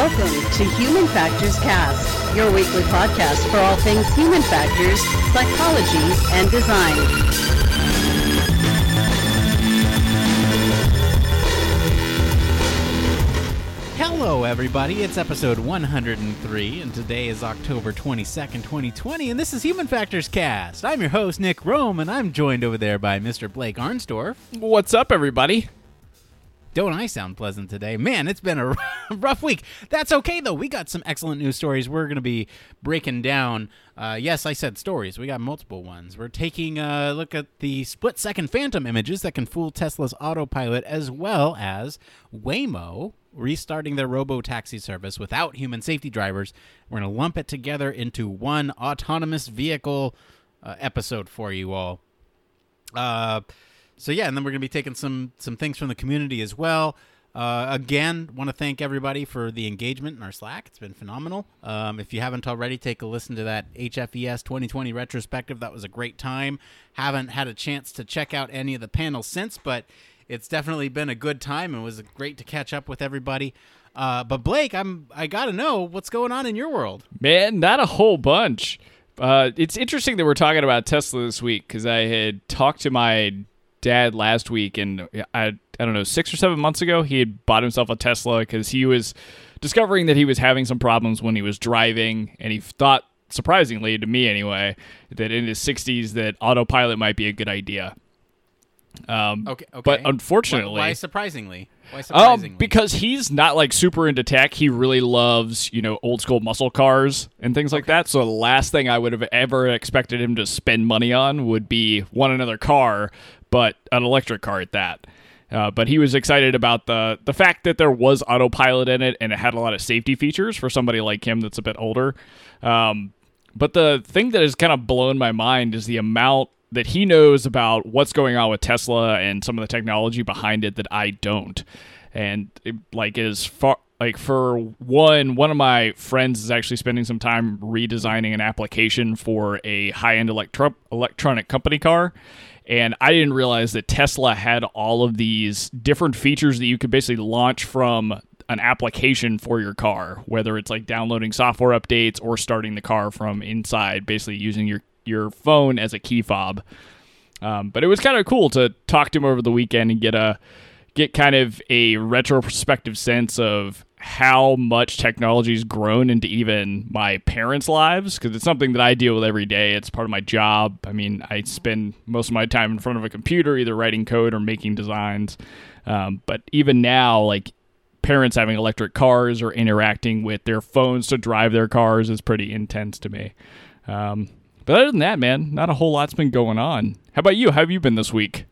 Welcome to Human Factors Cast, your weekly podcast for all things human factors, psychology, and design. Hello, everybody. It's episode 103, and today is October 22nd, 2020, and this is Human Factors Cast. I'm your host, Nick Roome, and I'm joined over there by Mr. Blake Arnsdorff. What's up, everybody? Don't I sound pleasant today? Man, it's been a rough week. That's okay, though. We got some excellent news stories we're going to be breaking down. Uh, yes, I said stories. We got multiple ones. We're taking a look at the split second phantom images that can fool Tesla's autopilot, as well as Waymo restarting their robo taxi service without human safety drivers. We're going to lump it together into one autonomous vehicle uh, episode for you all. Uh, so yeah, and then we're to be taking some some things from the community as well. Uh, again, want to thank everybody for the engagement in our Slack. It's been phenomenal. Um, if you haven't already, take a listen to that HFES 2020 retrospective. That was a great time. Haven't had a chance to check out any of the panels since, but it's definitely been a good time. It was great to catch up with everybody. Uh, but Blake, I'm I got to know what's going on in your world. Man, not a whole bunch. Uh, it's interesting that we're talking about Tesla this week because I had talked to my dad last week, and I I don't know six or seven months ago he had bought himself a Tesla because he was discovering that he was having some problems when he was driving, and he thought surprisingly to me anyway that in his 60s that autopilot might be a good idea. Um, Okay, okay. But unfortunately, why, why surprisingly? Why Um, surprisingly? because he's not like super into tech. He really loves, you know, old school muscle cars and things like that. So the last thing I would have ever expected him to spend money on would be one another car, but an electric car at that. Uh, but he was excited about the the fact that there was autopilot in it and it had a lot of safety features for somebody like him that's a bit older. Um, but the thing that has kind of blown my mind is the amount that he knows about what's going on with Tesla and some of the technology behind it that I don't. And it, like is far like for one, one of my friends is actually spending some time redesigning an application for a high-end electro- electronic company car. And I didn't realize that Tesla had all of these different features that you could basically launch from an application for your car, whether it's like downloading software updates or starting the car from inside, basically using your your phone as a key fob. Um, but it was kind of cool to talk to him over the weekend and get a get kind of a retrospective sense of how much technology's grown into even my parents' lives because it's something that I deal with every day. It's part of my job. I mean, I spend most of my time in front of a computer, either writing code or making designs. Um, but even now, like parents having electric cars or interacting with their phones to drive their cars is pretty intense to me. Um, but other than that, man, not a whole lot's been going on. How about you? How have you been this week?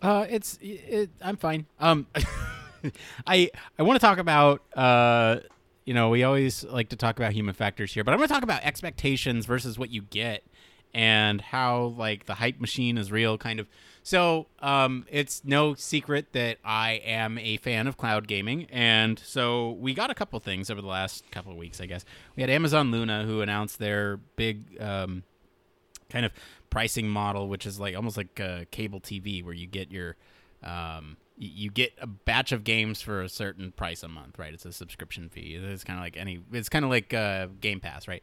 Uh, it's it, I'm fine. Um, I I want to talk about uh, you know, we always like to talk about human factors here, but I'm going to talk about expectations versus what you get, and how like the hype machine is real, kind of. So, um, it's no secret that I am a fan of cloud gaming, and so we got a couple things over the last couple of weeks. I guess we had Amazon Luna who announced their big um, kind of pricing model, which is like almost like uh, cable TV, where you get your um, you get a batch of games for a certain price a month, right? It's a subscription fee. It's kind of like any. It's kind of like uh, Game Pass, right?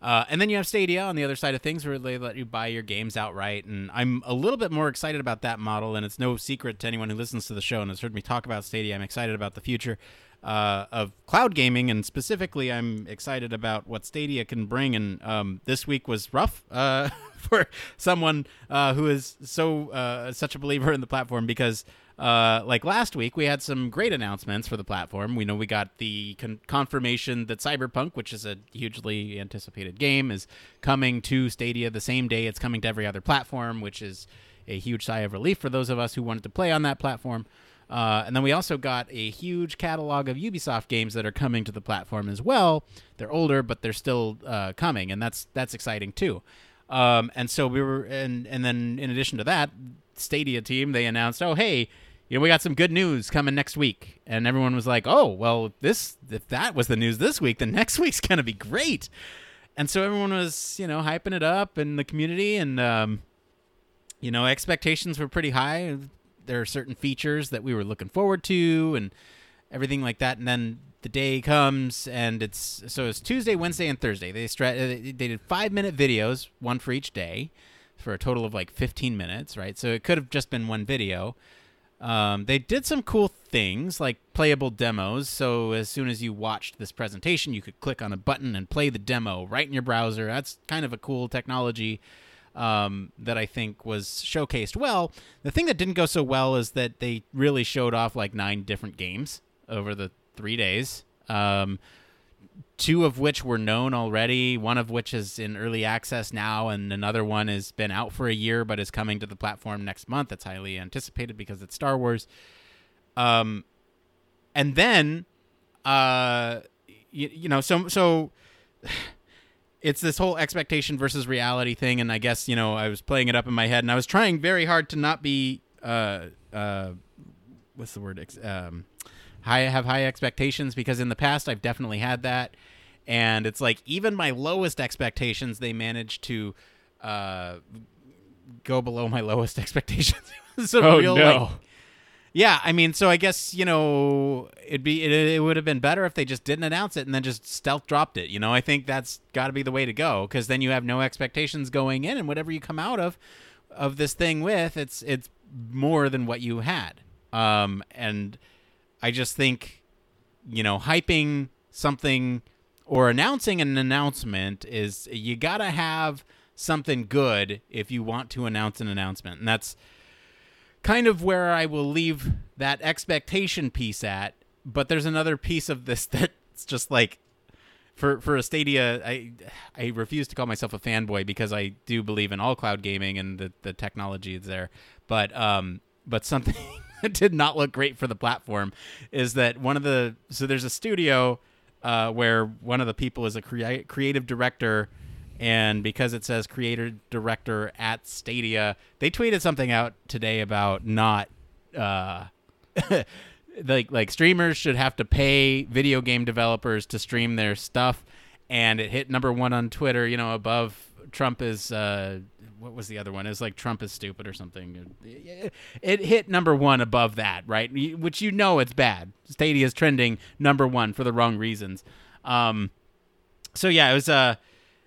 Uh, and then you have Stadia on the other side of things, where they let you buy your games outright. And I'm a little bit more excited about that model. And it's no secret to anyone who listens to the show and has heard me talk about Stadia. I'm excited about the future uh, of cloud gaming, and specifically, I'm excited about what Stadia can bring. And um, this week was rough uh, for someone uh, who is so uh, such a believer in the platform because. Uh, like last week, we had some great announcements for the platform. We know we got the con- confirmation that Cyberpunk, which is a hugely anticipated game, is coming to Stadia the same day it's coming to every other platform, which is a huge sigh of relief for those of us who wanted to play on that platform. Uh, and then we also got a huge catalog of Ubisoft games that are coming to the platform as well. They're older, but they're still uh, coming, and that's that's exciting too. Um, and so we were, and and then in addition to that, Stadia team they announced, oh hey, you know we got some good news coming next week, and everyone was like, oh well, this if that was the news this week, then next week's gonna be great. And so everyone was you know hyping it up in the community, and um, you know expectations were pretty high. There are certain features that we were looking forward to, and everything like that. And then the day comes and it's so it's Tuesday, Wednesday, and Thursday. They stra- uh, they did five minute videos, one for each day, for a total of like 15 minutes, right? So it could have just been one video. Um, they did some cool things like playable demos. So as soon as you watched this presentation, you could click on a button and play the demo right in your browser. That's kind of a cool technology um, that I think was showcased well. The thing that didn't go so well is that they really showed off like nine different games over the three days. Um, two of which were known already, one of which is in early access now, and another one has been out for a year but is coming to the platform next month. It's highly anticipated because it's Star Wars. Um, and then, uh, you, you know, so so it's this whole expectation versus reality thing, and I guess you know I was playing it up in my head, and I was trying very hard to not be uh uh, what's the word um high have high expectations because in the past I've definitely had that, and it's like even my lowest expectations they managed to uh go below my lowest expectations. Oh real no. like yeah, I mean, so I guess you know it'd be it, it would have been better if they just didn't announce it and then just stealth dropped it. You know, I think that's got to be the way to go because then you have no expectations going in, and whatever you come out of of this thing with, it's it's more than what you had. Um, and I just think, you know, hyping something or announcing an announcement is you gotta have something good if you want to announce an announcement, and that's kind of where I will leave that expectation piece at. But there's another piece of this that's just like for for a Stadia. I I refuse to call myself a fanboy because I do believe in all cloud gaming and the the technology is there. But um, but something did not look great for the platform is that one of the so there's a studio uh, where one of the people is a crea- creative director and because it says creator director at Stadia, they tweeted something out today about not uh, like like streamers should have to pay video game developers to stream their stuff, and it hit number one on Twitter. You know, above Trump is uh, what was the other one? It was like Trump is stupid or something. It hit number one above that, right? Which you know it's bad. Stadia is trending number one for the wrong reasons. Um, so yeah, it was uh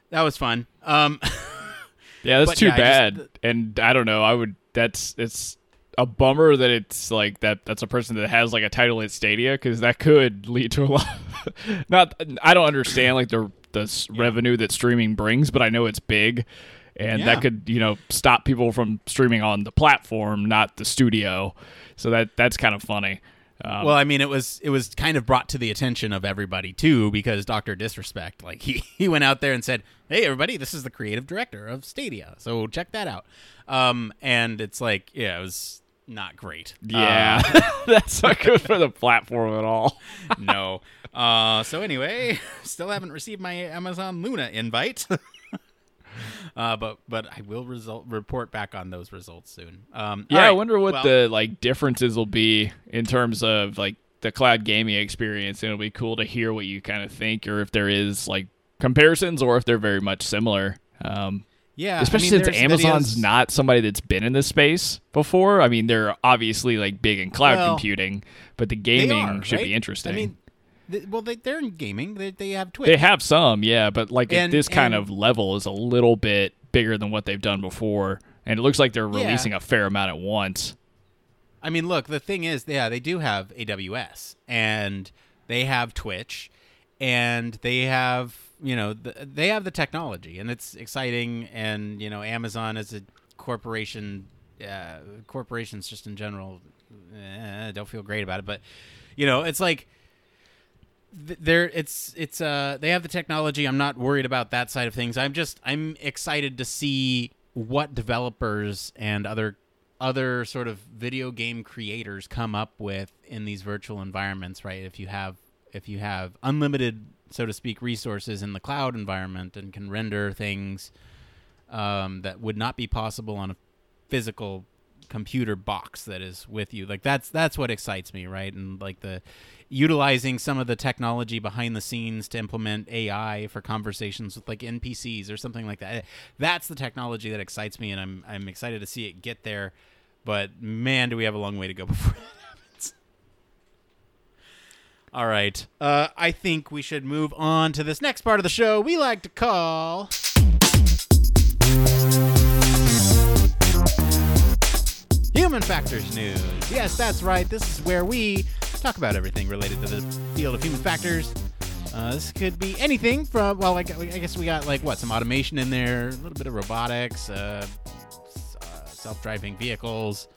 that was fun. Um, Yeah, that's too yeah, I just- bad. and I don't know. I would. That's it's a bummer that it's like that. That's a person that has like a title at Stadia because that could lead to a lot. not. I don't understand like the the s revenue that streaming brings, but I know it's big, and Yeah. that could you know stop people from streaming on the platform, not the studio. So that that's kind of funny. Um, well, I mean, it was it was kind of brought to the attention of everybody too because Doctor Disrespect, like he he went out there and said, "Hey, everybody, this is the creative director of Stadia, so check that out." Um, and it's like, yeah, it was not great. yeah, that's not good for the platform at all. Uh, no. Uh, so anyway, still haven't received my Amazon Luna invite. Uh, but but I will result report back on those results soon. Um, Yeah, all I wonder what well- the like differences will be in terms of like the cloud gaming experience. It'll be cool to hear what you kind of think, or if there is like comparisons, or if they're very much similar. Um, yeah, I especially mean, since Amazon's videos- not somebody that's been in this space before. I mean, they're obviously like big in cloud Well, computing, but the gaming are, should right? be interesting. I mean, th- well, they, they're in gaming. They, they have Twitch. they have some, yeah, but like And- this kind and- of level is a little bit bigger than what they've done before, and it looks like they're Yeah. releasing a fair amount at once. I mean, look, the thing is, yeah, they do have AWS and they have Twitch and they have, you know, the, they have the technology and it's exciting. And, you know, Amazon as a corporation, uh, corporations just in general, eh, don't feel great about it. But, you know, it's like, th- they're it's it's uh they have the technology i'm not worried about that side of things i'm just i'm excited to see what developers and other other sort of video game creators come up with in these virtual environments right if you have if you have unlimited so to speak resources in the cloud environment and can render things um, that would not be possible on a physical computer box that is with you. Like that's that's what excites me right? And like the utilizing some of the technology behind the scenes to implement AI for conversations with like NPCs or something like that that's the technology that excites me and I'm I'm excited to see it get there. But man do we have a long way to go before All right. Uh, I think we should move on to this next part of the show we like to call. Human Factors News. Yes, that's right. This is where we talk about everything related to the field of human factors. Uh, this could be anything from, well, I guess we got like what, some automation in there, a little bit of robotics, uh, uh, self driving vehicles.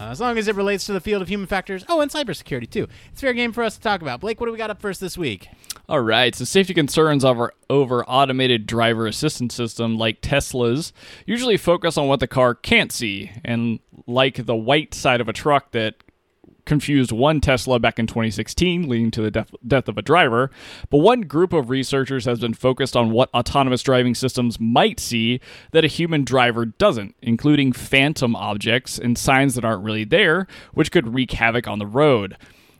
Uh, as long as it relates to the field of human factors. Oh, and cybersecurity, too. It's fair game for us to talk about. Blake, what do we got up first this week? All right, so safety concerns over over automated driver assistance system like Tesla's usually focus on what the car can't see, and like the white side of a truck that confused one Tesla back in 2016, leading to the death, death of a driver. But one group of researchers has been focused on what autonomous driving systems might see that a human driver doesn't, including phantom objects and signs that aren't really there, which could wreak havoc on the road.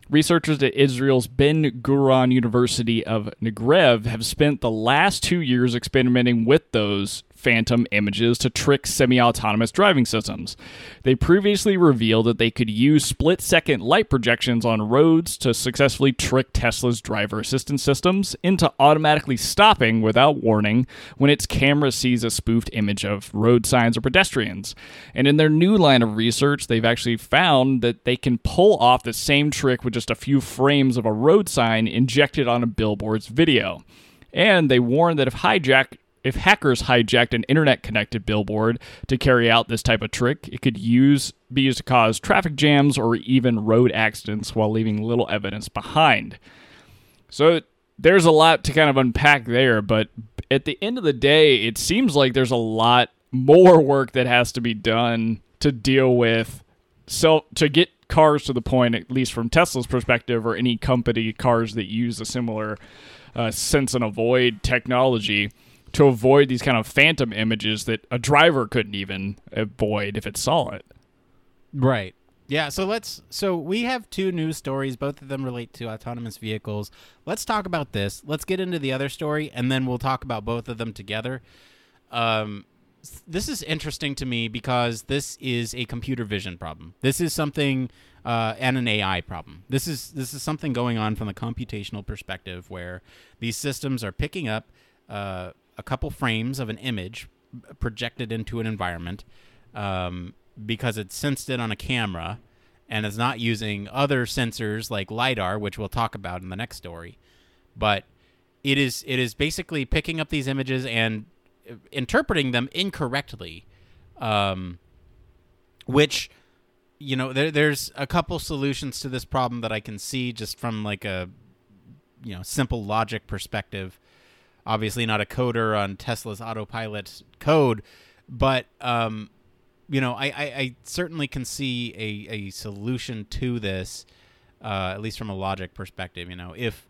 Researchers at Israel's Ben Gurion University of Negev have spent the last two years experimenting with those phantom images to trick semi autonomous driving systems. They previously revealed that they could use split second light projections on roads to successfully trick Tesla's driver assistance systems into automatically stopping without warning when its camera sees a spoofed image of road signs or pedestrians. And in their new line of research, they've actually found that they can pull off the same trick with just a few frames of a road sign injected on a billboard's video. And they warn that if hijack if hackers hijacked an internet connected billboard to carry out this type of trick, it could use be used to cause traffic jams or even road accidents while leaving little evidence behind. So there's a lot to kind of unpack there, but at the end of the day, it seems like there's a lot more work that has to be done to deal with so to get cars to the point, at least from Tesla's perspective, or any company cars that use a similar uh, sense and avoid technology to avoid these kind of phantom images that a driver couldn't even avoid if it saw it. Right. Yeah, so let's so we have two news stories, both of them relate to autonomous vehicles. Let's talk about this. Let's get into the other story and then we'll talk about both of them together. Um this is interesting to me because this is a computer vision problem. This is something uh, and an AI problem. This is this is something going on from the computational perspective where these systems are picking up uh, a couple frames of an image projected into an environment um, because it sensed it on a camera and is not using other sensors like lidar, which we'll talk about in the next story. But it is it is basically picking up these images and uh, interpreting them incorrectly, um, which you know there, there's a couple solutions to this problem that I can see just from like a you know simple logic perspective obviously not a coder on Tesla's autopilot code, but um, you know, I, I, I certainly can see a, a solution to this, uh, at least from a logic perspective. You know, if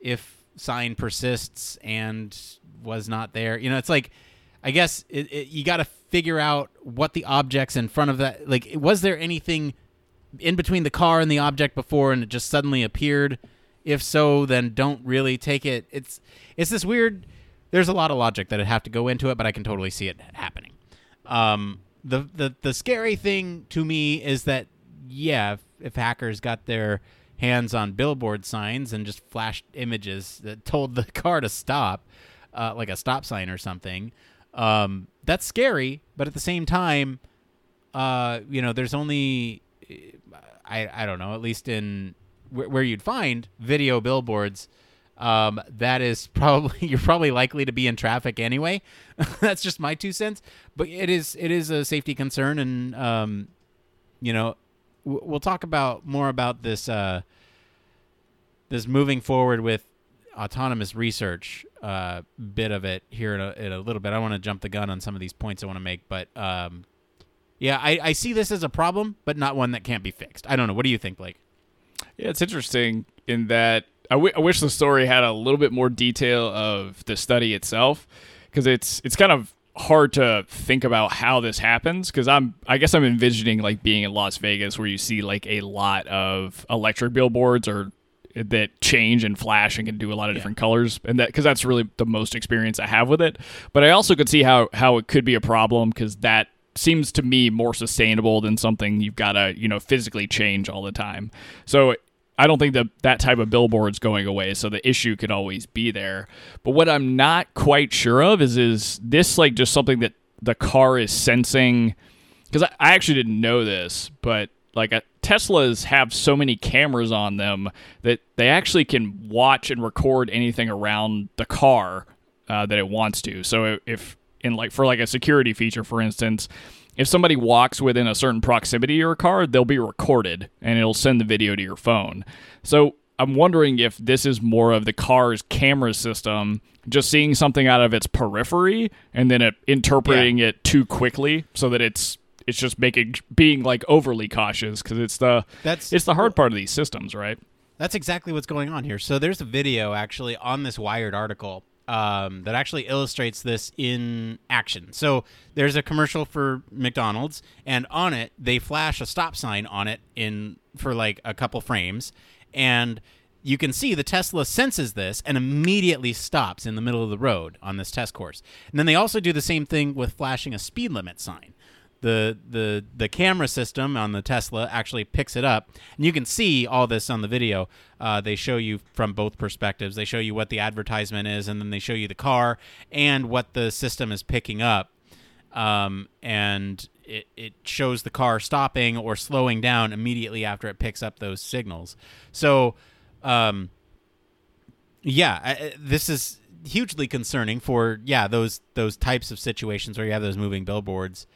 if sign persists and was not there, you know, it's like I guess it, it, you got to figure out what the objects in front of that like was there anything in between the car and the object before and it just suddenly appeared if so then don't really take it. It's it's this weird there's a lot of logic that would have to go into it but i can totally see it happening. Um the the the scary thing to me is that yeah if, if hackers got their hands on billboard signs and just flashed images that told the car to stop uh, like a stop sign or something um that's scary but at the same time uh you know there's only i i don't know at least in where, where you'd find video billboards um, that is probably you're probably likely to be in traffic anyway. That's just my two cents, but it is it is a safety concern, and um, you know w- we'll talk about more about this uh, this moving forward with autonomous research uh, bit of it here in a, in a little bit. I want to jump the gun on some of these points I want to make, but um, yeah, I, I see this as a problem, but not one that can't be fixed. I don't know. What do you think, Blake? Yeah, it's interesting in that I, w- I wish the story had a little bit more detail of the study itself because it's it's kind of hard to think about how this happens because I'm I guess I'm envisioning like being in Las Vegas where you see like a lot of electric billboards or that change and flash and can do a lot of different colors and that because that's really the most experience I have with it. But I also could see how how it could be a problem because that seems to me more sustainable than something you've got to you know physically change all the time. So I don't think that that type of billboard's going away, so the issue could always be there. But what I'm not quite sure of is is this like just something that the car is sensing? Because I, I actually didn't know this, but like a, Teslas have so many cameras on them that they actually can watch and record anything around the car uh, that it wants to. So if in like for like a security feature, for instance, if somebody walks within a certain proximity to your car, they'll be recorded and it'll send the video to your phone. So I'm wondering if this is more of the car's camera system just seeing something out of its periphery and then it interpreting yeah. it too quickly so that it's it's just making being like overly cautious because it's the that's it's the hard part of these systems, right? That's exactly what's going on here. So there's a video actually on this Wired article um, that actually illustrates this in action. So there's a commercial for McDonald's, and on it they flash a stop sign on it in for like a couple frames, and you can see the Tesla senses this and immediately stops in the middle of the road on this test course. And then they also do the same thing with flashing a speed limit sign the the the camera system on the Tesla actually picks it up, and you can see all this on the video. Uh, they show you from both perspectives. They show you what the advertisement is, and then they show you the car and what the system is picking up. Um, and it, it shows the car stopping or slowing down immediately after it picks up those signals. So, um, yeah, I, this is hugely concerning for yeah those those types of situations where you have those moving billboards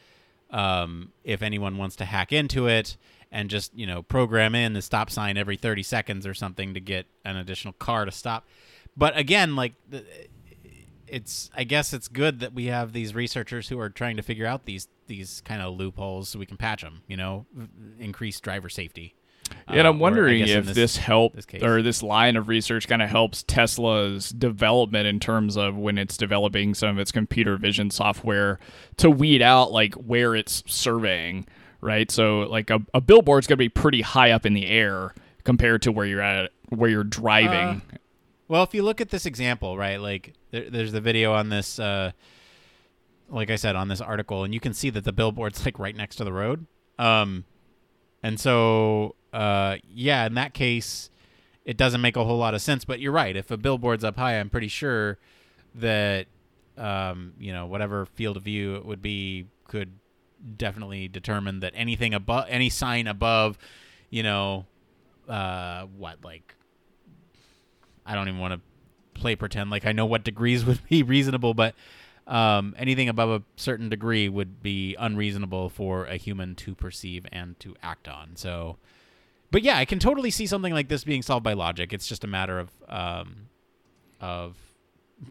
um, if anyone wants to hack into it and just you know program in the stop sign every 30 seconds or something to get an additional car to stop. But again like it's i guess it's good that we have these researchers who are trying to figure out these these kind of loopholes so we can patch them you know increase driver safety and I'm uh, wondering if this, this help this or this line of research kind of helps Tesla's development in terms of when it's developing some of its computer vision software to weed out like where it's surveying, right? So like a, a billboard's going to be pretty high up in the air compared to where you're at where you're driving. Uh, well, if you look at this example, right? Like there, there's the video on this uh, like I said on this article and you can see that the billboard's like right next to the road. Um and so uh, yeah, in that case, it doesn't make a whole lot of sense. But you're right. If a billboard's up high, I'm pretty sure that um, you know whatever field of view it would be could definitely determine that anything above any sign above, you know, uh, what like I don't even want to play pretend like I know what degrees would be reasonable, but um, anything above a certain degree would be unreasonable for a human to perceive and to act on. So, but yeah, I can totally see something like this being solved by logic. It's just a matter of um, of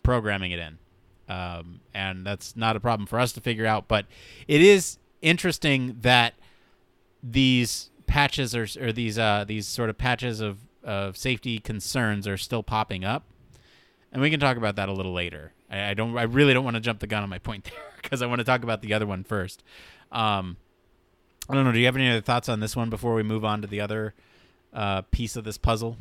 programming it in, um, and that's not a problem for us to figure out. But it is interesting that these patches are or these uh, these sort of patches of of safety concerns are still popping up, and we can talk about that a little later. I, I don't. I really don't want to jump the gun on my point there because I want to talk about the other one first. Um, I don't know. Do you have any other thoughts on this one before we move on to the other uh, piece of this puzzle?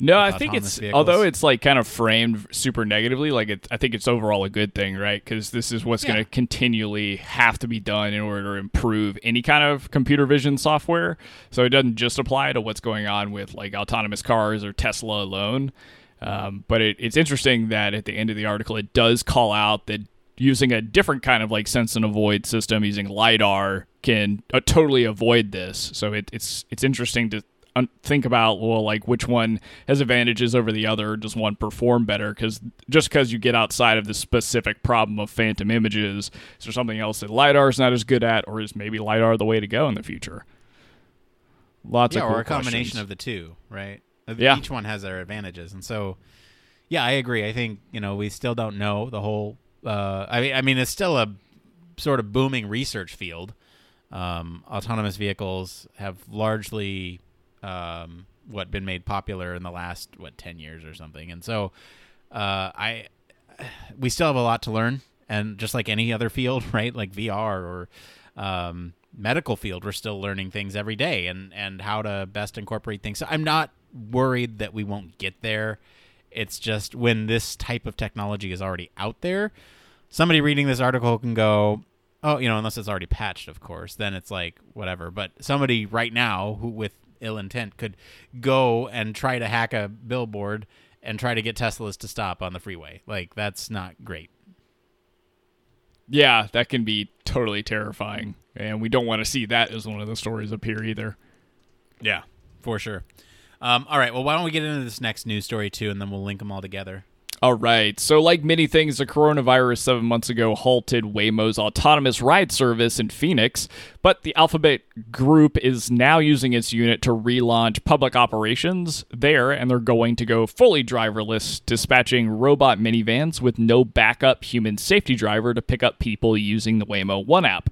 No, I think it's vehicles? although it's like kind of framed super negatively, like it, I think it's overall a good thing, right? Because this is what's yeah. going to continually have to be done in order to improve any kind of computer vision software. So it doesn't just apply to what's going on with like autonomous cars or Tesla alone. Um, but it, it's interesting that at the end of the article, it does call out that using a different kind of like sense and avoid system using lidar can uh, totally avoid this. So it, it's it's interesting to un- think about well like which one has advantages over the other does one perform better? Because just because you get outside of the specific problem of phantom images is there something else that lidar is not as good at or is maybe lidar the way to go in the future? Lots yeah, of cool or a combination of the two right? Yeah. each one has their advantages and so yeah i agree. I think you know we still don't know the whole uh, I mean, I mean, it's still a sort of booming research field. Um, autonomous vehicles have largely um, what been made popular in the last what ten years or something, and so uh, I we still have a lot to learn. And just like any other field, right, like VR or um, medical field, we're still learning things every day, and and how to best incorporate things. So I'm not worried that we won't get there it's just when this type of technology is already out there, somebody reading this article can go, oh, you know, unless it's already patched, of course, then it's like whatever. But somebody right now who with ill intent could go and try to hack a billboard and try to get Teslas to stop on the freeway. Like that's not great. Yeah, that can be totally terrifying, and we don't want to see that as one of the stories up here either. Yeah, for sure. Um, all right. Well, why don't we get into this next news story too, and then we'll link them all together. All right. So, like many things, the coronavirus seven months ago halted Waymo's autonomous ride service in Phoenix, but the Alphabet Group is now using its unit to relaunch public operations there, and they're going to go fully driverless, dispatching robot minivans with no backup human safety driver to pick up people using the Waymo One app.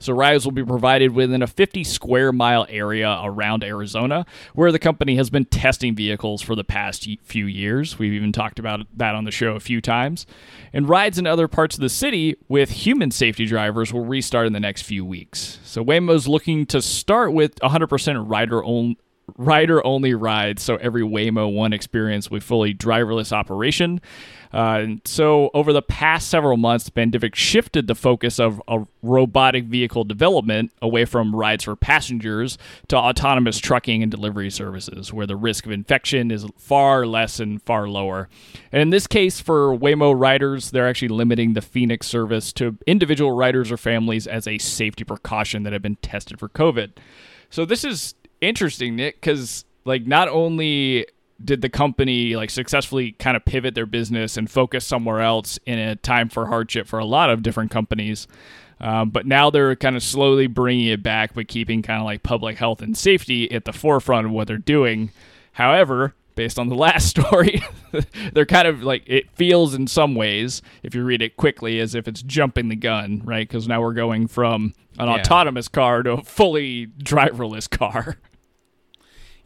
So rides will be provided within a 50 square mile area around Arizona, where the company has been testing vehicles for the past few years. We've even talked about that on the show a few times. And rides in other parts of the city with human safety drivers will restart in the next few weeks. So Waymo's looking to start with 100% rider only rider only rides, so every Waymo One experience with fully driverless operation. Uh, so, over the past several months, Bandivic shifted the focus of a robotic vehicle development away from rides for passengers to autonomous trucking and delivery services, where the risk of infection is far less and far lower. And in this case, for Waymo riders, they're actually limiting the Phoenix service to individual riders or families as a safety precaution that have been tested for COVID. So, this is interesting, Nick, because like not only did the company like successfully kind of pivot their business and focus somewhere else in a time for hardship for a lot of different companies. Um, but now they're kind of slowly bringing it back, but keeping kind of like public health and safety at the forefront of what they're doing. However, based on the last story, they're kind of like it feels in some ways, if you read it quickly, as if it's jumping the gun, right? Because now we're going from an yeah. autonomous car to a fully driverless car.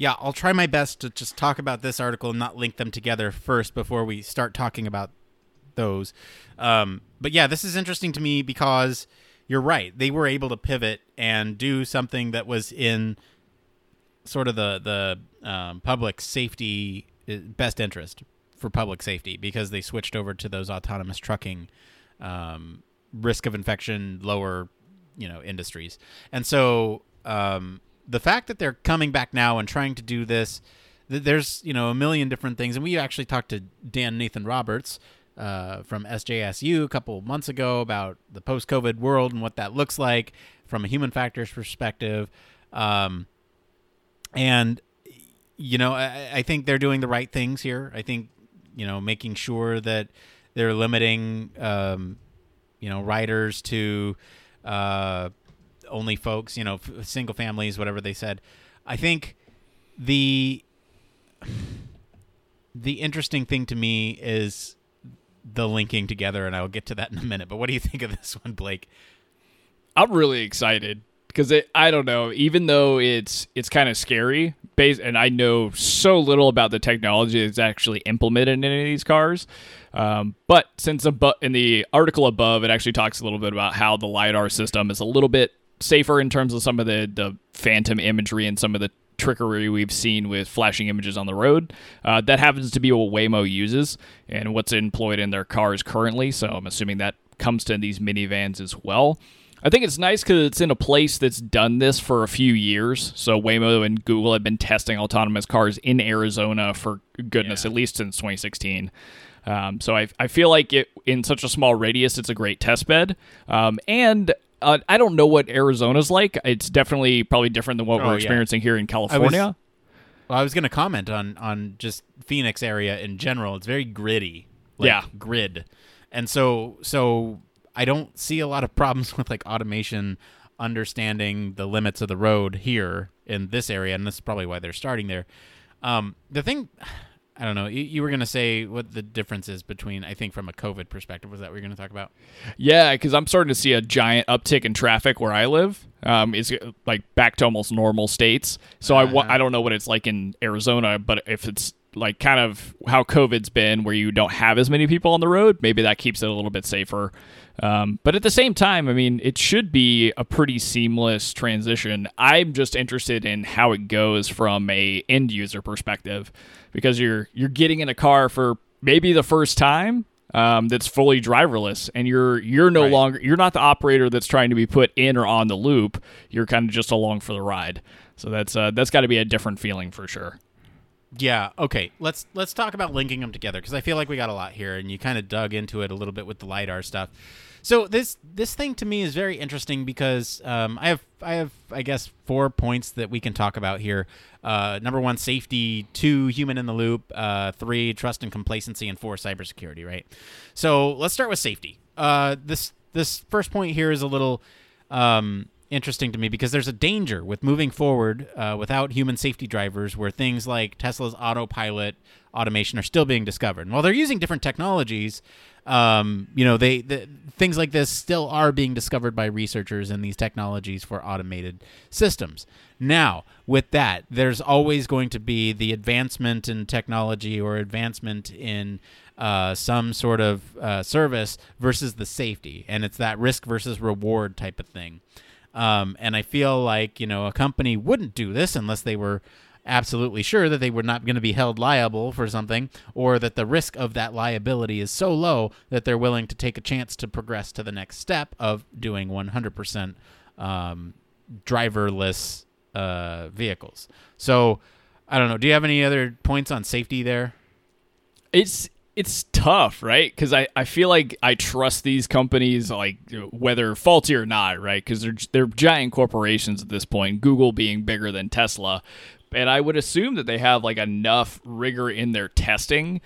Yeah, I'll try my best to just talk about this article and not link them together first before we start talking about those. Um, but yeah, this is interesting to me because you're right. They were able to pivot and do something that was in sort of the the um, public safety uh, best interest for public safety because they switched over to those autonomous trucking um, risk of infection lower you know industries and so um, the fact that they're coming back now and trying to do this, there's you know a million different things, and we actually talked to Dan Nathan Roberts uh, from SJSU a couple months ago about the post-COVID world and what that looks like from a human factors perspective, um, and you know I, I think they're doing the right things here. I think you know making sure that they're limiting um, you know riders to uh, only folks, you know, f- single families, whatever they said. I think the the interesting thing to me is the linking together, and I'll get to that in a minute. But what do you think of this one, Blake? I'm really excited because I don't know. Even though it's it's kind of scary, based, and I know so little about the technology that's actually implemented in any of these cars. Um, but since abu- in the article above, it actually talks a little bit about how the lidar system is a little bit safer in terms of some of the, the phantom imagery and some of the trickery we've seen with flashing images on the road. Uh, that happens to be what Waymo uses and what's employed in their cars currently. So I'm assuming that comes to these minivans as well. I think it's nice because it's in a place that's done this for a few years. So Waymo and Google have been testing autonomous cars in Arizona for goodness, yeah. at least since 2016. Um, so I, I feel like it in such a small radius, it's a great test bed. Um, and uh, I don't know what Arizona's like. It's definitely probably different than what oh, we're experiencing yeah. here in California. I was, well, I was going to comment on on just Phoenix area in general. It's very gritty. Like yeah, grid, and so so I don't see a lot of problems with like automation understanding the limits of the road here in this area, and this is probably why they're starting there. Um, the thing I don't know. You, you were going to say what the difference is between, I think, from a COVID perspective. Was that what you're going to talk about? Yeah, because I'm starting to see a giant uptick in traffic where I live. Um, it's like back to almost normal states. So uh-huh. I, I don't know what it's like in Arizona, but if it's like kind of how COVID's been, where you don't have as many people on the road, maybe that keeps it a little bit safer. Um, but at the same time, I mean, it should be a pretty seamless transition. I'm just interested in how it goes from a end user perspective because you're you're getting in a car for maybe the first time um, that's fully driverless, and you're you're no right. longer you're not the operator that's trying to be put in or on the loop. You're kind of just along for the ride. So that's uh, that's got to be a different feeling for sure. Yeah. Okay. Let's let's talk about linking them together because I feel like we got a lot here, and you kind of dug into it a little bit with the lidar stuff. So this this thing to me is very interesting because um, I have I have I guess four points that we can talk about here. Uh, number one, safety. Two, human in the loop. Uh, three, trust and complacency, and four, cybersecurity. Right. So let's start with safety. Uh, this this first point here is a little um, interesting to me because there's a danger with moving forward uh, without human safety drivers where things like Tesla's autopilot automation are still being discovered. And while they're using different technologies, um, you know, they the, things like this still are being discovered by researchers in these technologies for automated systems. Now, with that, there's always going to be the advancement in technology or advancement in uh, some sort of uh, service versus the safety, and it's that risk versus reward type of thing. Um, and I feel like you know a company wouldn't do this unless they were absolutely sure that they were not going to be held liable for something, or that the risk of that liability is so low that they're willing to take a chance to progress to the next step of doing 100% um, driverless uh, vehicles. So I don't know. Do you have any other points on safety there? It's it's tough, right? Because I, I feel like I trust these companies, like whether faulty or not, right? Because they're they're giant corporations at this point. Google being bigger than Tesla, and I would assume that they have like enough rigor in their testing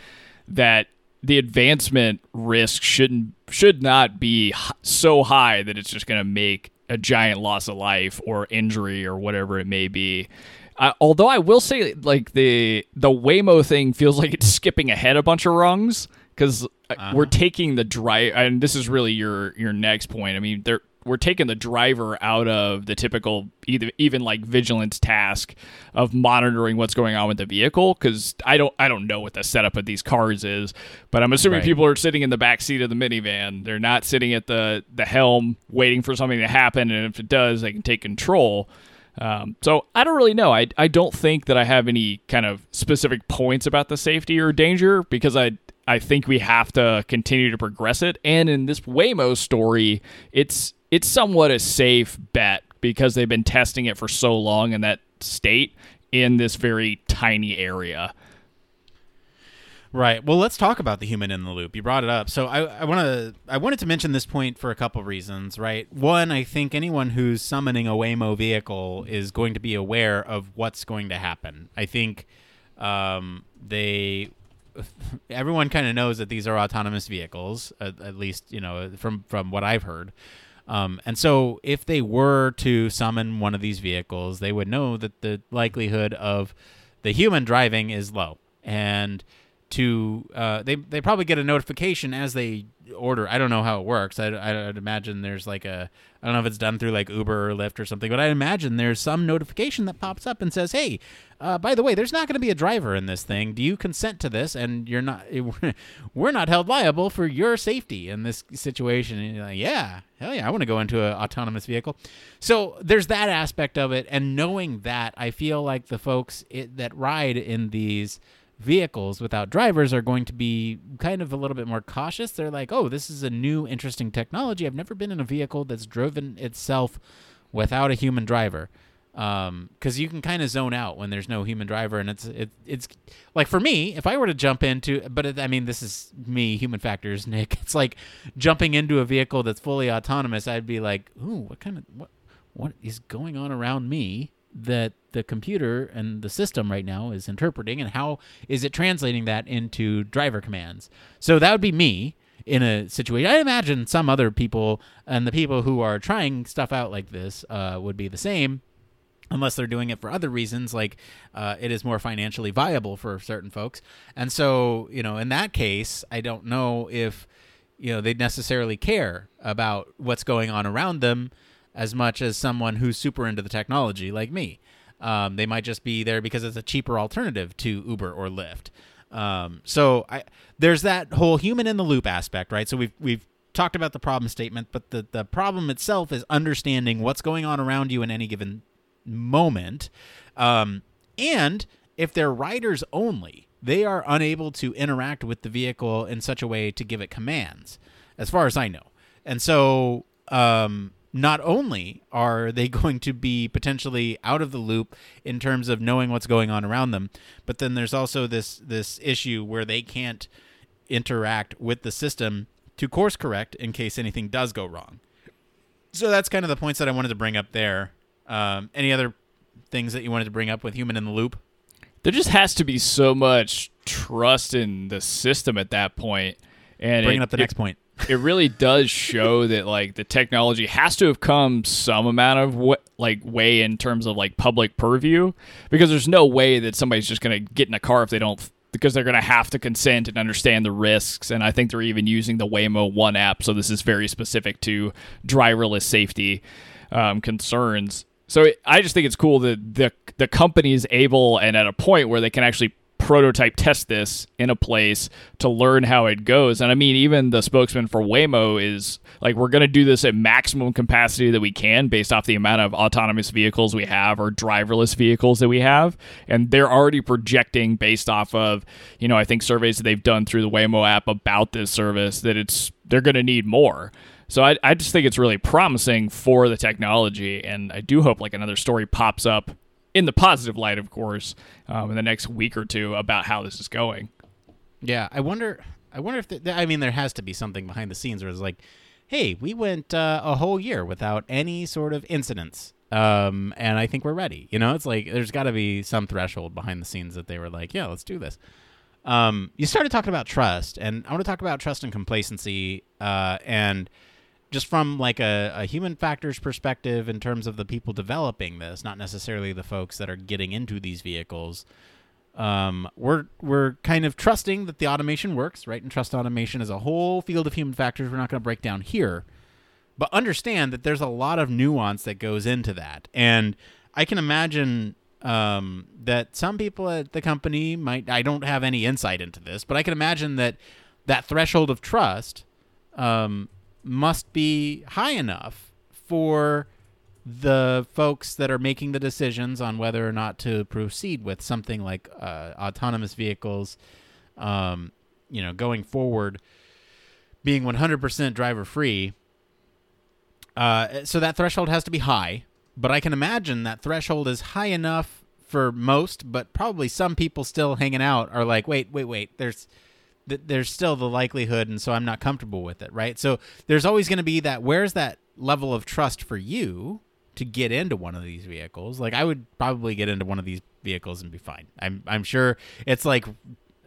that the advancement risk shouldn't should not be so high that it's just going to make a giant loss of life or injury or whatever it may be. Uh, although I will say, like the the Waymo thing feels like it's skipping ahead a bunch of rungs because uh, uh-huh. we're taking the drive, and this is really your your next point. I mean, they're we're taking the driver out of the typical either even like vigilance task of monitoring what's going on with the vehicle because I don't I don't know what the setup of these cars is, but I'm assuming right. people are sitting in the back seat of the minivan. They're not sitting at the the helm waiting for something to happen, and if it does, they can take control. Um, so I don't really know. I, I don't think that I have any kind of specific points about the safety or danger because I I think we have to continue to progress it. And in this Waymo story, it's it's somewhat a safe bet because they've been testing it for so long in that state in this very tiny area. Right. Well, let's talk about the human in the loop. You brought it up, so I, I want to I wanted to mention this point for a couple reasons. Right. One, I think anyone who's summoning a Waymo vehicle is going to be aware of what's going to happen. I think um, they everyone kind of knows that these are autonomous vehicles, at, at, least you know from from what I've heard. Um, and so, if they were to summon one of these vehicles, they would know that the likelihood of the human driving is low, and to uh, they they probably get a notification as they order. I don't know how it works. I, I'd imagine there's like a I don't know if it's done through like Uber or Lyft or something, but I imagine there's some notification that pops up and says, "Hey, uh, by the way, there's not going to be a driver in this thing. Do you consent to this? And you're not we're not held liable for your safety in this situation." And you're like, "Yeah, hell yeah, I want to go into an autonomous vehicle." So there's that aspect of it, and knowing that, I feel like the folks it, that ride in these vehicles without drivers are going to be kind of a little bit more cautious. They're like, oh, this is a new, interesting technology. I've never been in a vehicle that's driven itself without a human driver. Because um, you can kind of zone out when there's no human driver, and it's it, it's like for me, if I were to jump into, but it, I mean, this is me, human factors, Nick. It's like jumping into a vehicle that's fully autonomous. I'd be like, ooh, what kind of what what is going on around me? That the computer and the system right now is interpreting and how is it translating that into driver commands? So that would be me in a situation. I imagine some other people and the people who are trying stuff out like this uh, would be the same unless they're doing it for other reasons like uh, it is more financially viable for certain folks. And so you know in that case i don't know if you know they necessarily care about what's going on around them as much as someone who's super into the technology like me. Um, they might just be there because it's a cheaper alternative to Uber or Lyft. Um, so I, there's that whole human in the loop aspect, right? So we've we've talked about the problem statement, but the the problem itself is understanding what's going on around you in any given moment, um, and if they're riders only, they are unable to interact with the vehicle in such a way to give it commands, as far as I know. And so um, not only are they going to be potentially out of the loop in terms of knowing what's going on around them, but then there's also this this issue where they can't interact with the system to course correct in case anything does go wrong. So that's kind of the points that I wanted to bring up there. Um, any other things that you wanted to bring up with human in the loop? There just has to be so much trust in the system at that point. And Bringing it, up the it- next point. It really does show that like the technology has to have come some amount of what like way in terms of like public purview because there's no way that somebody's just going to get in a car if they don't because they're going to have to consent and understand the risks and i think they're even using the waymo one app so this is very specific to driverless safety um, concerns. So it, i just think it's cool that the the company is able and at a point where they can actually prototype test this in a place to learn how it goes. And I mean, even the spokesman for Waymo is like, we're going to do this at maximum capacity that we can based off the amount of autonomous vehicles we have or driverless vehicles that we have. And they're already projecting based off of, you know, I think surveys that they've done through the Waymo app about this service that it's, they're going to need more. So I, I just think it's really promising for the technology. And I do hope like another story pops up in the positive light, of course, um, in the next week or two about how this is going. Yeah, I wonder. I wonder if the, I mean there has to be something behind the scenes where it's like, hey, we went uh, a whole year without any sort of incidents, um, and I think we're ready. You know, it's like there's got to be some threshold behind the scenes that they were like, yeah, let's do this. Um, you started talking about trust, and I want to talk about trust and complacency, uh, and just from like a, a human factors perspective in terms of the people developing this, not necessarily the folks that are getting into these vehicles um, we're we're kind of trusting that the automation works, right? And trust automation is a whole field of human factors we're not going to break down here, but understand that there's a lot of nuance that goes into that, and I can imagine um, that some people at the company might. I don't have any insight into this, but I can imagine that that threshold of trust um, must be high enough for the folks that are making the decisions on whether or not to proceed with something like uh, autonomous vehicles, um, you know, going forward, being 100% driver free. Uh, so that threshold has to be high, but I can imagine that threshold is high enough for most, but probably some people still hanging out are like, wait, wait, wait, there's th- there's still the likelihood, and so I'm not comfortable with it, right? So there's always going to be that. Where's that level of trust for you to get into one of these vehicles? Like, I would probably get into one of these vehicles and be fine. I'm I'm sure it's like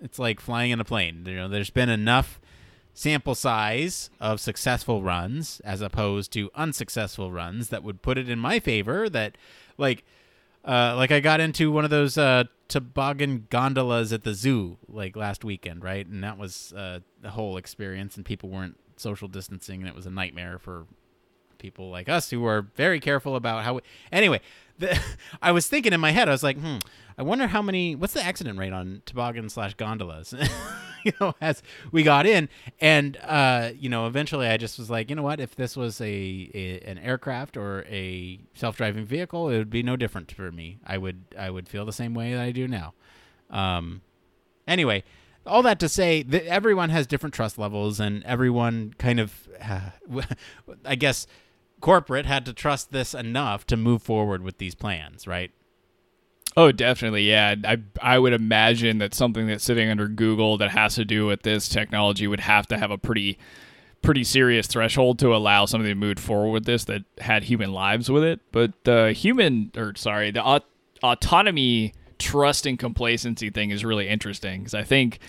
it's like flying in a plane. You know, there's been enough sample size of successful runs as opposed to unsuccessful runs that would put it in my favor that like uh, like I got into one of those uh, toboggan gondolas at the zoo like last weekend, right? And that was uh, the whole experience, and people weren't social distancing, and it was a nightmare for people like us who are very careful about how. We, anyway, the, I was thinking in my head, I was like, hmm, I wonder how many. What's the accident rate on toboggan slash gondolas? you know, as we got in, and uh, you know, eventually, I just was like, you know what? If this was a, a an aircraft or a self driving vehicle, it would be no different for me. I would I would feel the same way that I do now. Um, anyway, all that to say that everyone has different trust levels, and everyone kind of, I guess, corporate had to trust this enough to move forward with these plans, right? Oh, definitely. Yeah. I, I would imagine that something that's sitting under Google that has to do with this technology would have to have a pretty pretty serious threshold to allow something to move forward with this that had human lives with it. But the human, or sorry, the aut- autonomy, trust, and complacency thing is really interesting because I think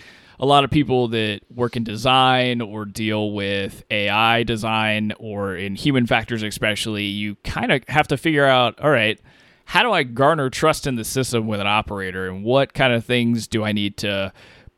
a lot of people that work in design or deal with AI design or in human factors, especially, you kind of have to figure out, all right, how do I garner trust in the system with an operator and what kind of things do I need to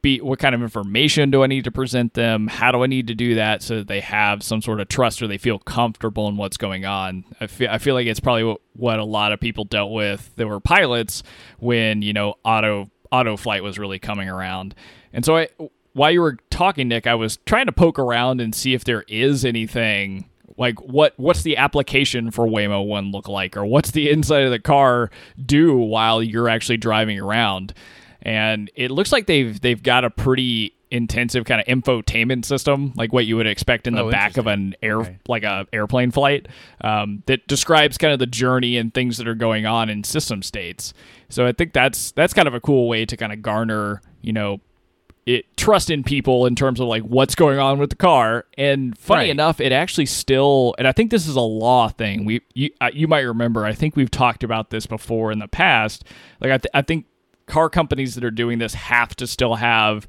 be what kind of information do I need to present them? How do I need to do that so that they have some sort of trust or they feel comfortable in what's going on? I feel I feel like it's probably what a lot of people dealt with that were pilots when, you know, auto auto flight was really coming around. And so I while you were talking, Nick, I was trying to poke around and see if there is anything like what what's the application for Waymo One look like, or what's the inside of the car do while you're actually driving around. And it looks like they've they've got a pretty intensive kind of infotainment system, like what you would expect in the Oh, back of an air Okay. like a airplane flight, um, that describes kind of the journey and things that are going on in system states. So I think that's that's kind of a cool way to kind of garner, you know, it trust in people in terms of like what's going on with the car. And funny Right. enough, it actually still, and I think this is a law thing. We you uh, you might remember. I think we've talked about this before in the past. Like I th- I think car companies that are doing this have to still have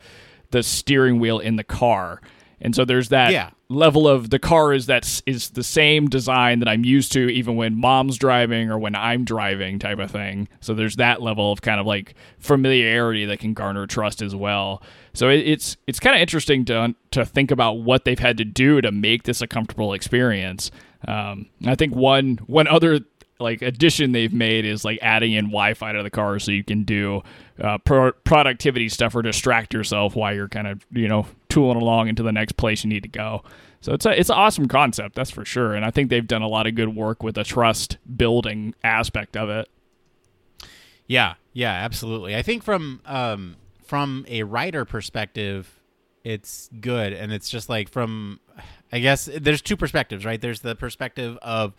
the steering wheel in the car. And so there's that Yeah. level of the car is that is the same design that I'm used to even when mom's driving or when I'm driving type of thing. So there's that level of kind of like familiarity that can garner trust as well. So it, it's it's kind of interesting to to think about what they've had to do to make this a comfortable experience. Um, I think one one other like addition they've made is like adding in Wi-Fi to the car so you can do uh, pro- productivity stuff or distract yourself while you're kind of you know tooling along into the next place you need to go. So it's a it's an awesome concept, that's for sure. And I think they've done a lot of good work with the trust building aspect of it. Yeah, yeah, absolutely. I think from um, from a writer perspective, it's good, and it's just like from, I guess there's two perspectives, right? There's the perspective of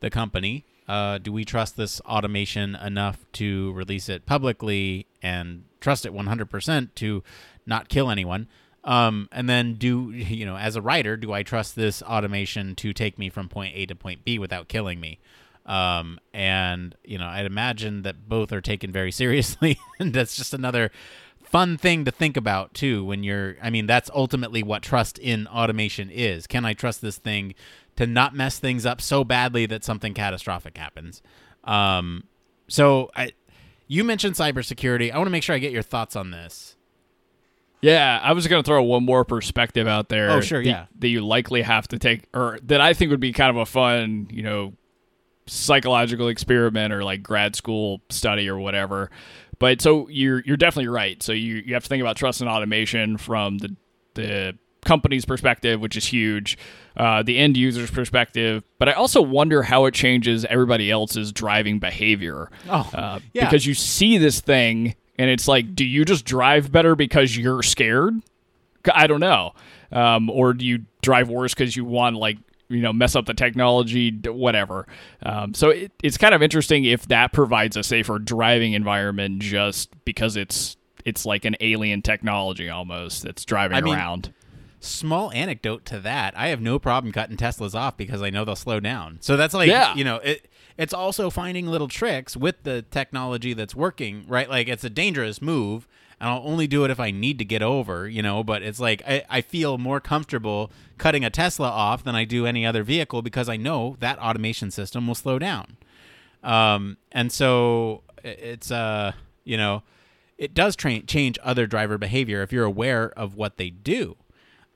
the company. Uh, do we trust this automation enough to release it publicly and trust it 100% to not kill anyone? Um, and then do you know, as a writer, do I trust this automation to take me from point A to point B without killing me? Um, and you know, I'd imagine that both are taken very seriously, and that's just another fun thing to think about too. When you're, I mean, that's ultimately what trust in automation is. Can I trust this thing to not mess things up so badly that something catastrophic happens? Um, so I, you mentioned cybersecurity. I want to make sure I get your thoughts on this. Yeah, I was going to throw one more perspective out there. Oh, sure, that- yeah. That you likely have to take, or that I think would be kind of a fun, you know, psychological experiment or like grad school study or whatever. But so you're you're definitely right. So you you have to think about trust and automation from the the company's perspective, which is huge, uh, the end user's perspective. But I also wonder how it changes everybody else's driving behavior. Oh, Uh, yeah. Because you see this thing, and it's like, do you just drive better because you're scared? I don't know. Um, or do you drive worse because you want like you know mess up the technology, whatever. Um, so it, it's kind of interesting if that provides a safer driving environment just because it's it's like an alien technology almost that's driving I mean, around. Small anecdote to that. I have no problem cutting teslas off because i know they'll slow down. So that's like Yeah. you know it it's also finding little tricks with the technology that's working right? Like it's a dangerous move. And i'll only do it if i need to get over you know but it's like i, I feel more comfortable cutting a tesla off than i do any other vehicle because i know that automation system will slow down. Um, and so it's uh you know it does tra- change other driver behavior if you're aware of what they do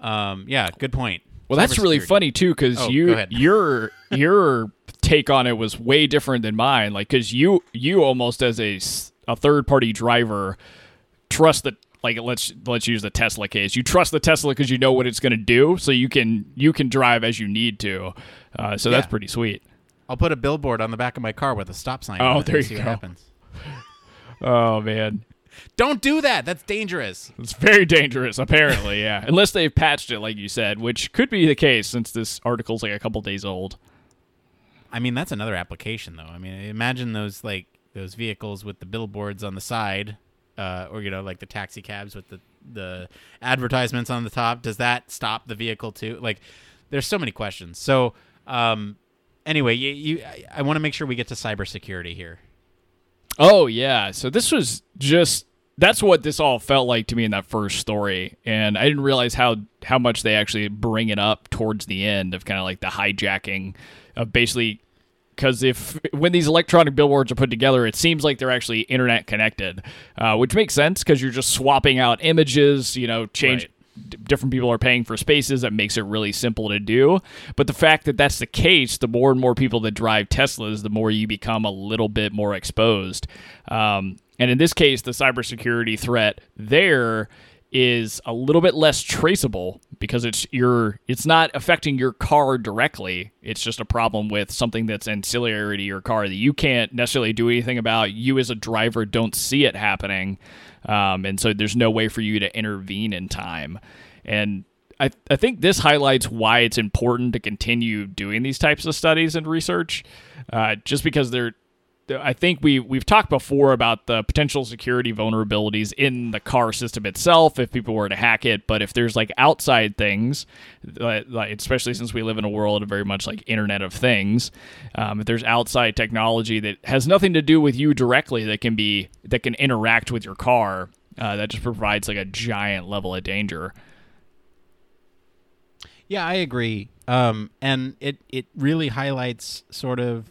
um, yeah, good point. Well, that's really funny too, because Oh, go you ahead. your your take on it was way different than mine. Like, because you you almost as a s- a third party driver trust that like let's let's use the Tesla case. You trust the Tesla because you know what it's going to do, so you can you can drive as you need to. Uh, so that's Yeah. pretty sweet. I'll put a billboard on the back of my car with a stop sign. Oh, on it there and you see go. what happens. Oh man, Don't do that. That's dangerous. it's very dangerous. Apparently, yeah. Unless they've patched it, like you said, which could be the case since this article's like a couple days old. I mean, that's another application, though. I mean, imagine those like those vehicles with the billboards on the side, uh, or you know, like the taxi cabs with the the advertisements on the top. Does that stop the vehicle too? Like, there's so many questions. So, um, anyway, you, you I, I want to make sure we get to cybersecurity here. Oh yeah. So this was just that's what this all felt like to me in that first story, and I didn't realize how how much they actually bring it up towards the end of kind of like the hijacking of basically because if when these electronic billboards are put together, it seems like they're actually internet connected, uh, which makes sense because you're just swapping out images, you know, change. Right. Different people are paying for spaces. That makes it really simple to do. But the fact that that's the case, the more and more people that drive Teslas, the more you become a little bit more exposed. Um, and in this case, the cybersecurity threat there is a little bit less traceable because it's your it's not affecting your car directly. It's just a problem with something that's ancillary to your car that you can't necessarily do anything about. You as a driver don't see it happening, um, and so there's no way for you to intervene in time. And I, I think this highlights why it's important to continue doing these types of studies and research, uh, just because they're I think we we've talked before about the potential security vulnerabilities in the car system itself if people were to hack it. But if there's like outside things, like, especially since we live in a world of very much like Internet of Things, um, if there's outside technology that has nothing to do with you directly that can be that can interact with your car, uh, that just provides like a giant level of danger. Yeah, I agree. Um, and it it really highlights sort of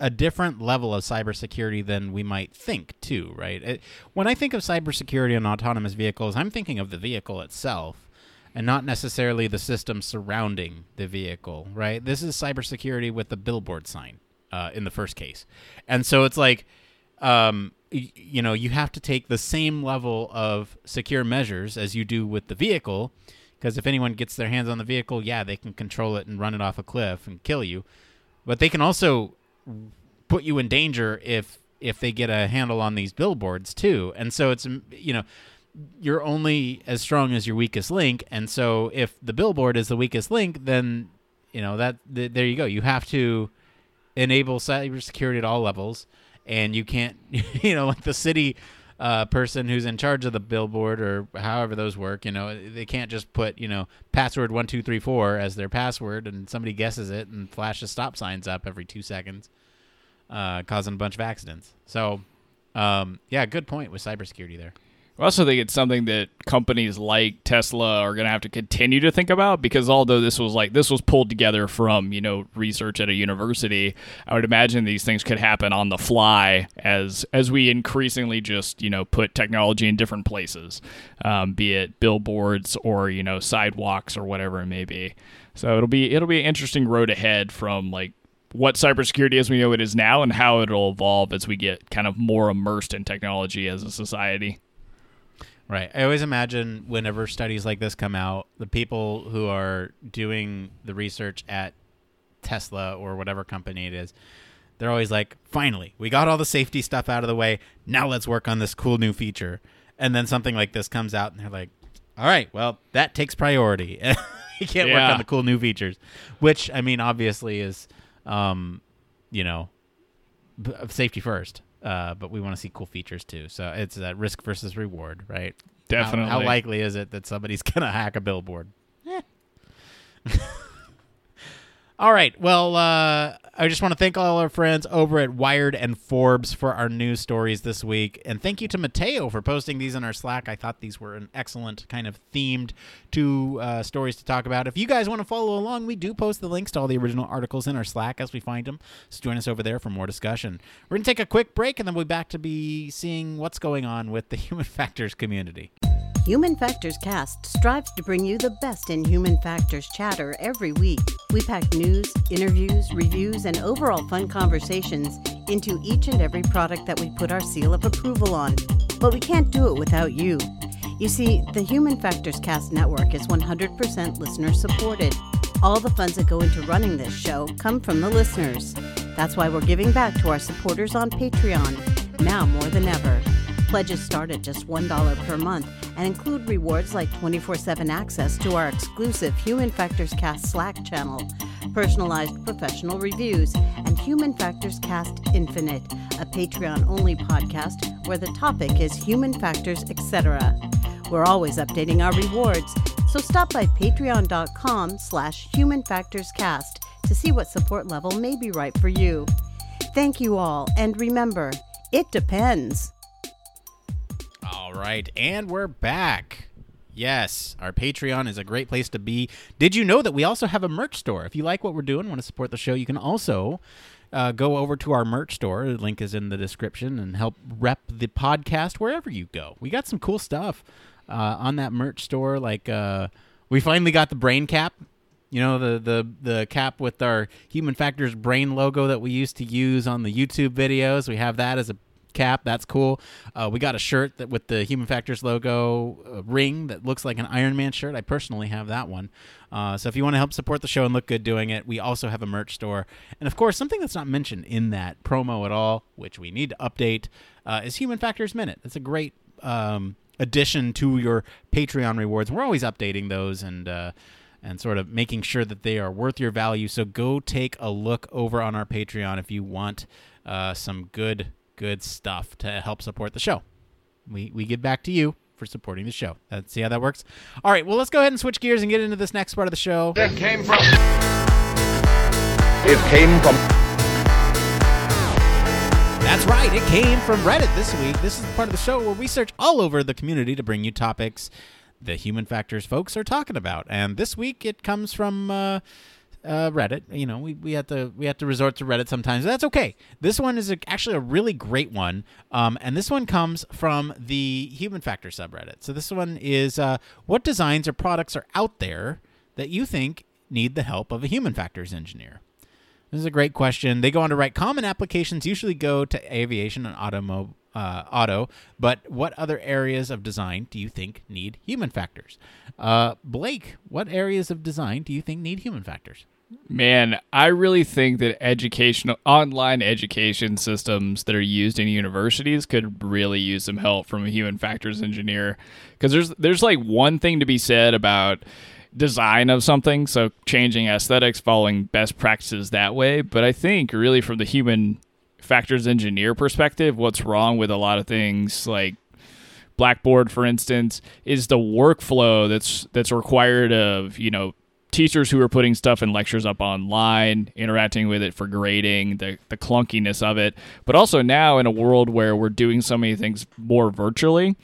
a different level of cybersecurity than we might think, too. Right? It, when I think of cybersecurity and autonomous vehicles, I'm thinking of the vehicle itself, and not necessarily the system surrounding the vehicle. Right? This is cybersecurity with the billboard sign uh, in the first case, and so it's like. Um, you know, you have to take the same level of secure measures as you do with the vehicle, because if anyone gets their hands on the vehicle, yeah, they can control it and run it off a cliff and kill you. But they can also put you in danger if if they get a handle on these billboards too. And so it's you know you're only as strong as your weakest link. And so if the billboard is the weakest link, then you know that th- there you go. You have to enable cybersecurity at all levels, and you can't you know like the city uh, person who's in charge of the billboard or however those work. You know, they can't just put you know password one two three four as their password and somebody guesses it and flashes stop signs up every two seconds, uh, causing a bunch of accidents. So, um, yeah, good point with cybersecurity there. I also think it's something that companies like Tesla are going to have to continue to think about because although this was like this was pulled together from you know research at a university, I would imagine these things could happen on the fly as as we increasingly just you know put technology in different places, um, be it billboards or you know sidewalks or whatever it may be. So it'll be it'll be an interesting road ahead from like what cybersecurity as we know it is now and how it'll evolve as we get kind of more immersed in technology as a society. Right. I always imagine whenever studies like this come out, the people who are doing the research at Tesla or whatever company it is, they're always like, finally, we got all the safety stuff out of the way. Now let's work on this cool new feature. And then something like this comes out and they're like, all right, well, that takes priority. you can't yeah. work on the cool new features, which, I mean, obviously is, um, you know, safety first. Uh, but we want to see cool features too. So it's that risk versus reward, right? Definitely. How, how likely is it that somebody's gonna hack a billboard? Eh. All right. Well, uh, I just want to thank all our friends over at Wired and Forbes for our news stories this week. And thank you to Mateo for posting these in our Slack. I thought these were an excellent kind of themed two uh, stories to talk about. If you guys want to follow along, we do post the links to all the original articles in our Slack as we find them. So join us over there for more discussion. We're going to take a quick break and then we'll be back to be seeing what's going on with the human factors community. Human Factors Cast strives to bring you the best in human factors chatter every week. We pack news, interviews, reviews, and overall fun conversations into each and every product that we put our seal of approval on. But we can't do it without you. You see, the Human Factors Cast network is 100% listener supported. All the funds that go into running this show come from the listeners. That's why we're giving back to our supporters on Patreon, now more than ever. Pledges start at just $1 per month and include rewards like 24 7 access to our exclusive Human Factors Cast Slack channel, personalized professional reviews, and Human Factors Cast Infinite, a Patreon only podcast where the topic is human factors, etc. We're always updating our rewards, so stop by patreon.com slash humanfactorscast to see what support level may be right for you. Thank you all, and remember, it depends. Right, and we're back. Yes, our Patreon is a great place to be. Did you know that we also have a merch store? If you like what we're doing, want to support the show, you can also uh, go over to our merch store. The link is in the description and help rep the podcast wherever you go. We got some cool stuff uh, on that merch store. Like uh, we finally got the brain cap. You know the the the cap with our Human Factors brain logo that we used to use on the YouTube videos. We have that as a cap. That's cool. Uh, we got a shirt that with the Human Factors logo uh, ring that looks like an Iron Man shirt. I personally have that one. Uh, so if you want to help support the show and look good doing it, we also have a merch store. And of course, something that's not mentioned in that promo at all, which we need to update, uh, is Human Factors Minute. It's a great um, addition to your Patreon rewards. We're always updating those and uh, and sort of making sure that they are worth your value. So go take a look over on our Patreon if you want uh, some good good stuff to help support the show. We we give back to you for supporting the show. Let's see how that works. All right, well let's go ahead and switch gears and get into this next part of the show. It came from. It came from. That's right. It came from Reddit this week. This is the part of the show where we search all over the community to bring you topics the human factors folks are talking about. And this week it comes from uh, uh, Reddit. You know, we, we have to we have to resort to Reddit sometimes. That's okay. This one is a, actually a really great one, um, and this one comes from the human factor subreddit. So this one is uh, what designs or products are out there that you think need the help of a human factors engineer. This is a great question. They go on to write common applications usually go to aviation and automo- uh, auto, but what other areas of design do you think need human factors? Uh, Blake, what areas of design do you think need human factors? Man, I really think that educational online education systems that are used in universities could really use some help from a human factors engineer because there's there's like one thing to be said about design of something, so changing aesthetics, following best practices that way. But I think really from the human factors engineer perspective, what's wrong with a lot of things like Blackboard, for instance, is the workflow that's that's required of you know teachers who are putting stuff and lectures up online, interacting with it for grading, the the clunkiness of it, but also now in a world where we're doing so many things more virtually.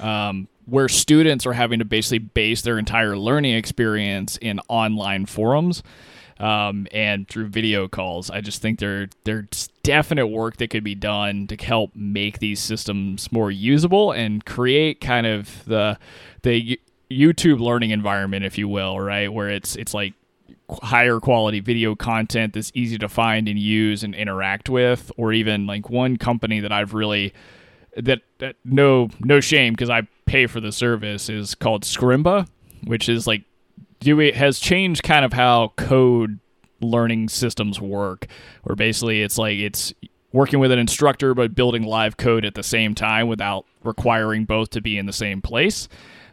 Um, where students are having to basically base their entire learning experience in online forums um, and through video calls. I just think there there's definite work that could be done to help make these systems more usable and create kind of the the YouTube learning environment, if you will, right, where it's it's like higher quality video content that's easy to find and use and interact with, or even like one company that I've really that, that no no shame because I pay for the service is called Scrimba, which is like do it has changed kind of how code learning systems work. Where basically it's like it's working with an instructor but building live code at the same time without requiring both to be in the same place.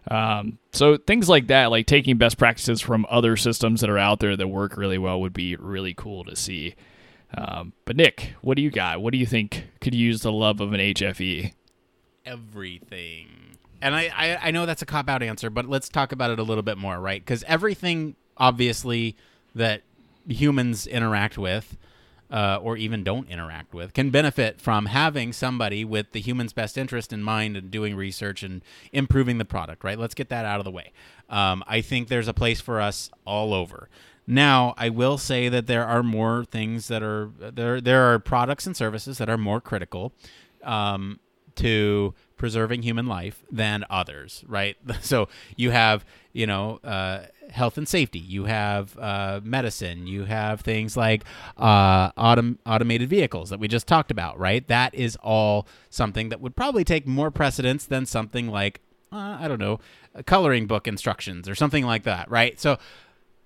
Um, so things like that, like taking best practices from other systems that are out there that work really well, would be really cool to see. Um, but Nick, what do you got? What do you think could use the love of an HFE? Everything. And I, I, I know that's a cop out answer, but let's talk about it a little bit more, right? Because everything, obviously, that humans interact with, uh, or even don't interact with, can benefit from having somebody with the human's best interest in mind and doing research and improving the product, right? Let's get that out of the way. Um, I think there's a place for us all over. Now, I will say that there are more things that are there. There are products and services that are more critical um, to preserving human life than others, right? So you have, you know, uh, health and safety. You have uh, medicine. You have things like uh, autom- automated vehicles that we just talked about, right? That is all something that would probably take more precedence than something like, uh, I don't know, coloring book instructions or something like that, right? So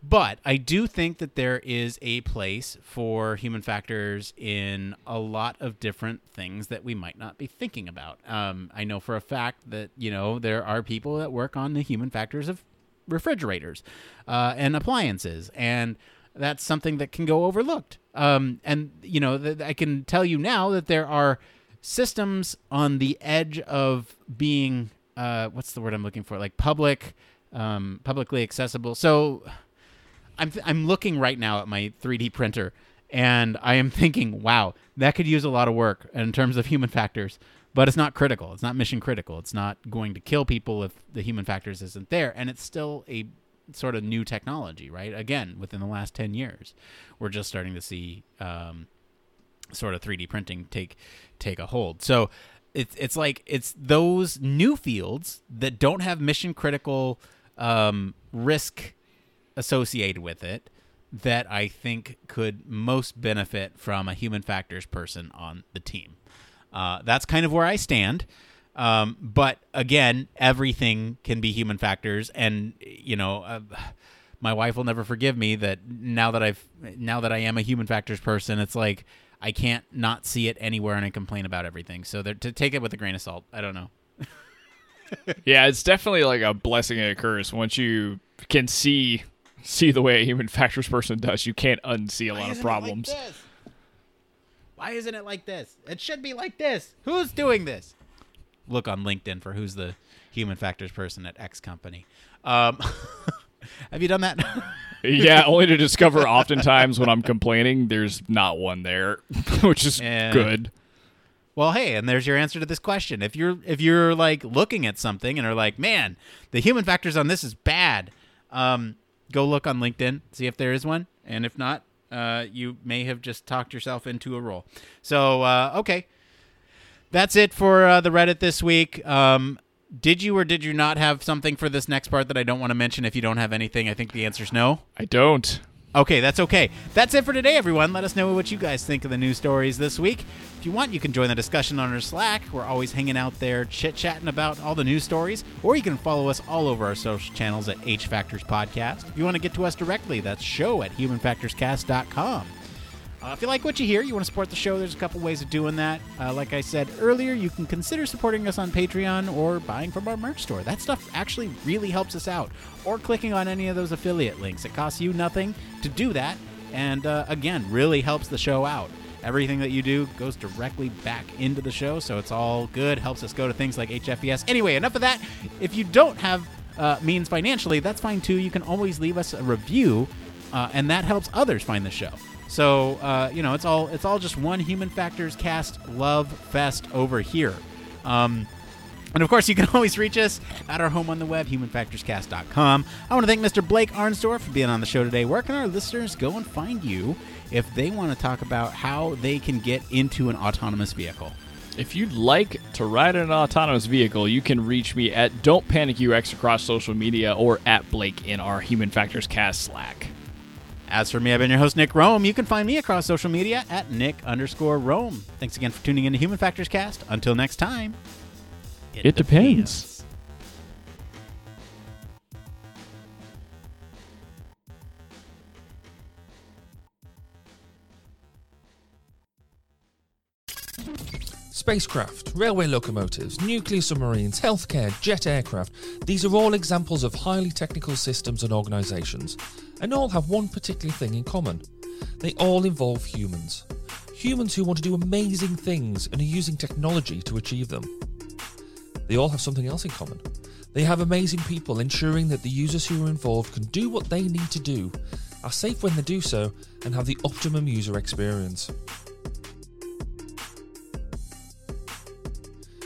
but I do think that there is a place for human factors in a lot of different things that we might not be thinking about. Um, I know for a fact that, you know, there are people that work on the human factors of refrigerators uh, and appliances. And that's something that can go overlooked. Um, and, you know, th- I can tell you now that there are systems on the edge of being, uh, what's the word I'm looking for? Like public, um, publicly accessible. So, I'm th- I'm looking right now at my 3D printer, and I am thinking, wow, that could use a lot of work in terms of human factors. But it's not critical. It's not mission critical. It's not going to kill people if the human factors isn't there, and it's still a sort of new technology, right? Again, within the last 10 years, we're just starting to see um, sort of 3D printing take take a hold. So it's it's like it's those new fields that don't have mission critical um, risk associated with it that I think could most benefit from a human factors person on the team. Uh, that's kind of where I stand. Um, but again, everything can be human factors, and you know, uh, my wife will never forgive me that now that I've now that I am a human factors person, it's like I can't not see it anywhere, and I complain about everything. So to take it with a grain of salt. I don't know. yeah, it's definitely like a blessing and a curse once you can see see the way a human factors person does. You can't unsee a Why lot of problems. Like this? Why isn't it like this? It should be like this. Who's doing this? Look on LinkedIn for who's the human factors person at X company. Um, have you done that? yeah, only to discover oftentimes when I'm complaining, there's not one there, which is Yeah. good. Well, hey, and there's your answer to this question. If you're if you're like looking at something and are like, man, the human factors on this is bad, um, go look on LinkedIn, see if there is one, and if not, uh, you may have just talked yourself into a role. So, uh, okay, that's it for uh, the Reddit this week. Um, did you or did you not have something for this next part that I don't want to mention? If you don't have anything, I think the answer is no. I don't. Okay, that's okay. That's it for today, everyone. Let us know what you guys think of the news stories this week. If you want, you can join the discussion on our Slack. We're always hanging out there, chit chatting about all the news stories, or you can follow us all over our social channels at H Factors Podcast. If you want to get to us directly, that's show at humanfactorscast.com. Uh, if you like what you hear, you want to support the show, there's a couple ways of doing that. Uh, like I said earlier, you can consider supporting us on Patreon or buying from our merch store. That stuff actually really helps us out. Or clicking on any of those affiliate links. It costs you nothing to do that, and uh, again, really helps the show out. Everything that you do goes directly back into the show, so it's all good. Helps us go to things like HFES. Anyway, enough of that. If you don't have uh, means financially, that's fine too. You can always leave us a review, uh, and that helps others find the show. So uh, you know, it's all it's all just one Human Factors cast love fest over here. Um, and of course, you can always reach us at our home on the web, humanfactorscast.com. I want to thank Mr. Blake Arnsdorff for being on the show today. Where can our listeners go and find you if they want to talk about how they can get into an autonomous vehicle? If you'd like to ride an autonomous vehicle, you can reach me at Don't Panic UX across social media or at Blake in our Human Factors Cast Slack. As for me, I've been your host, Nick Roome. You can find me across social media at Nick underscore Roome. Thanks again for tuning in to Human Factors Cast. Until next time, It depends. Spacecraft, railway locomotives, nuclear submarines, healthcare, jet aircraft, these are all examples of highly technical systems and organisations, and all have one particular thing in common. They all involve humans. Humans who want to do amazing things and are using technology to achieve them. They all have something else in common. They have amazing people ensuring that the users who are involved can do what they need to do, are safe when they do so, and have the optimum user experience.